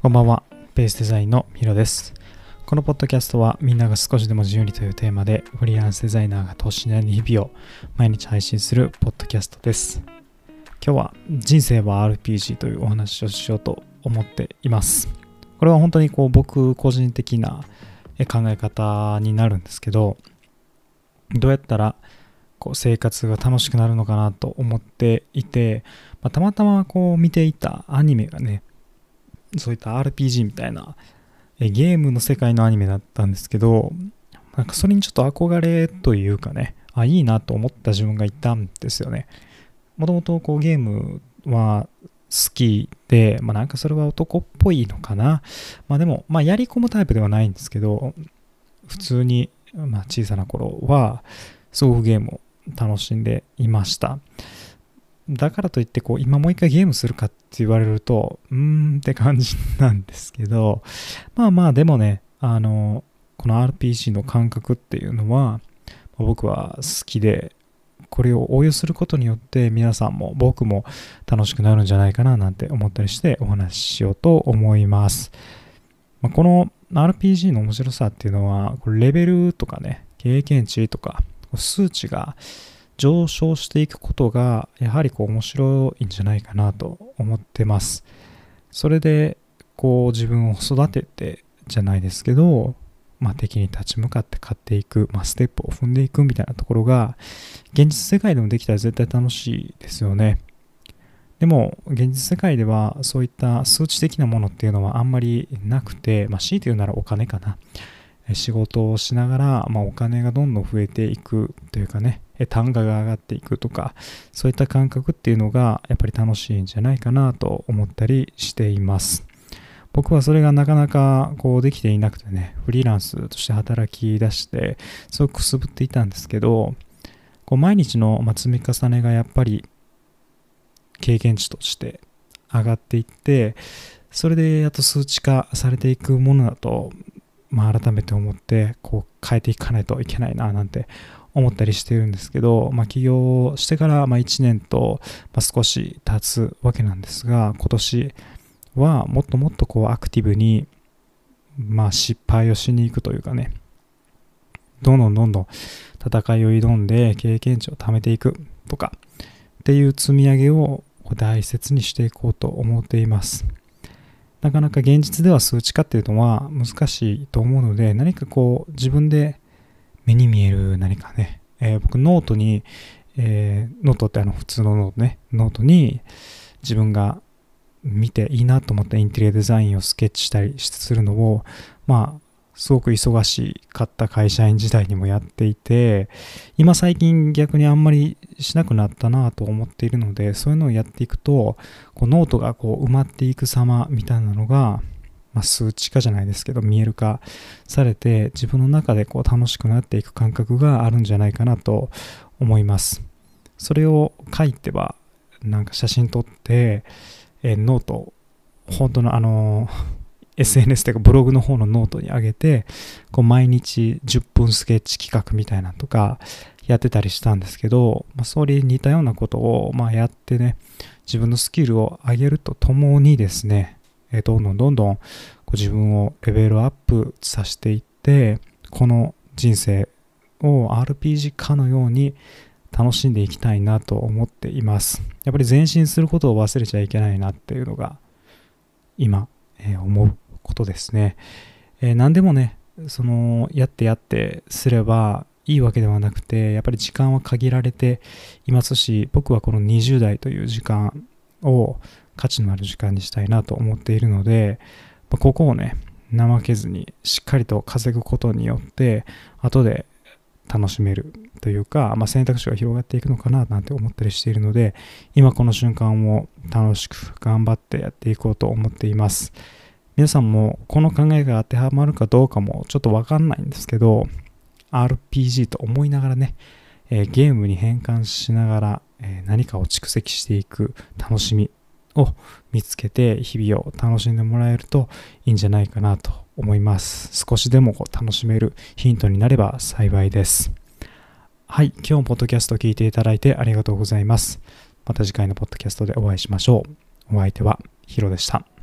こんばんは、ベースデザインのヒロです。このポッドキャストはみんなが少しでも自由にというテーマでフリーランスデザイナーが投資なり日々を毎日配信するポッドキャストです。今日は人生は RPG というお話をしようと思っています。これは本当にこう僕個人的な考え方になるんですけど、どうやったらこう生活が楽しくなるのかなと思っていて、まあ、たまたまこう見ていたアニメがね、そういった RPG みたいなゲームの世界のアニメだったんですけど、なんかそれにちょっと憧れというかね、あ、いいなと思った自分がいたんですよね。もともとこうゲームは好きで、まあなんかそれは男っぽいのかな。まあでも、まあやり込むタイプではないんですけど、普通に、まあ小さな頃は、すごくゲームを楽しんでいました。だからといってこう今もう一回ゲームするかって言われるとうーんって感じなんですけどまあまあでもねあのこの RPG の感覚っていうのは僕は好きでこれを応用することによって皆さんも僕も楽しくなるんじゃないかななんて思ったりしてお話ししようと思います、まあ、この RPG の面白さっていうのはこれレベルとかね経験値とか数値が上昇していくことがやはりこう面白いんじゃないかなと思ってます。それでこう自分を育ててじゃないですけど、まあ、敵に立ち向かって勝っていく、まあ、ステップを踏んでいくみたいなところが現実世界でもできたら絶対楽しいですよね。でも現実世界ではそういった数値的なものっていうのはあんまりなくて、まあ、強いて言うならお金かな。仕事をしながら、まあ、お金がどんどん増えていくというかね単価が上がっていくとかそういった感覚っていうのがやっぱり楽しいんじゃないかなと思ったりしています。僕はそれがなかなかこうできていなくてねフリーランスとして働き出してすごくくすぶっていたんですけどこう毎日の積み重ねがやっぱり経験値として上がっていってそれでやっと数値化されていくものだとまあ、改めて思ってこう変えていかないといけないななんて思ったりしてるんですけど、まあ、起業してからま1年と少し経つわけなんですが今年はもっともっとこうアクティブにまあ失敗をしに行くというかねどんどんどんどん戦いを挑んで経験値を貯めていくとかっていう積み上げを大切にしていこうと思っています。なかなか現実では数値化っていうのは難しいと思うので何かこう自分で目に見える何かね、えー、僕ノートに、えー、ノートってあの普通のノートねノートに自分が見ていいなと思ったインテリアデザインをスケッチしたりするのをまあすごく忙しかった会社員時代にもやっていて今最近逆にあんまりしなくなったなと思っているのでそういうのをやっていくとこうノートがこう埋まっていく様みたいなのが、まあ、数値化じゃないですけど見える化されて自分の中でこう楽しくなっていく感覚があるんじゃないかなと思います。それを書いてはなんか写真撮って、え、ノート本当のあのー SNS というかブログの方のノートに上げてこう毎日10分スケッチ企画みたいなとかやってたりしたんですけど、まあ、それに似たようなことをまやってね自分のスキルを上げるとともにですね、えどんどんどんどんこう自分をレベルアップさせていってこの人生を RPG 化のように楽しんでいきたいなと思っています。やっぱり前進することを忘れちゃいけないなっていうのが今、えー、思う。ことですね。えー、何でもね、その、やってやってすればいいわけではなくて、やっぱり時間は限られていますし、僕はこの20代という時間を価値のある時間にしたいなと思っているので、まあ、ここをね、怠けずにしっかりと稼ぐことによって、後で楽しめるというか、まあ、選択肢が広がっていくのかななんて思ったりしているので、今この瞬間を楽しく頑張ってやっていこうと思っています。皆さんもこの考えが当てはまるかどうかもちょっとわかんないんですけど RPG と思いながらね、えー、ゲームに変換しながら、えー、何かを蓄積していく楽しみを見つけて日々を楽しんでもらえるといいんじゃないかなと思います。少しでもこう楽しめるヒントになれば幸いです。はい今日もポッドキャスト聞いていただいてありがとうございます。また次回のポッドキャストでお会いしましょう。お相手はヒロでした。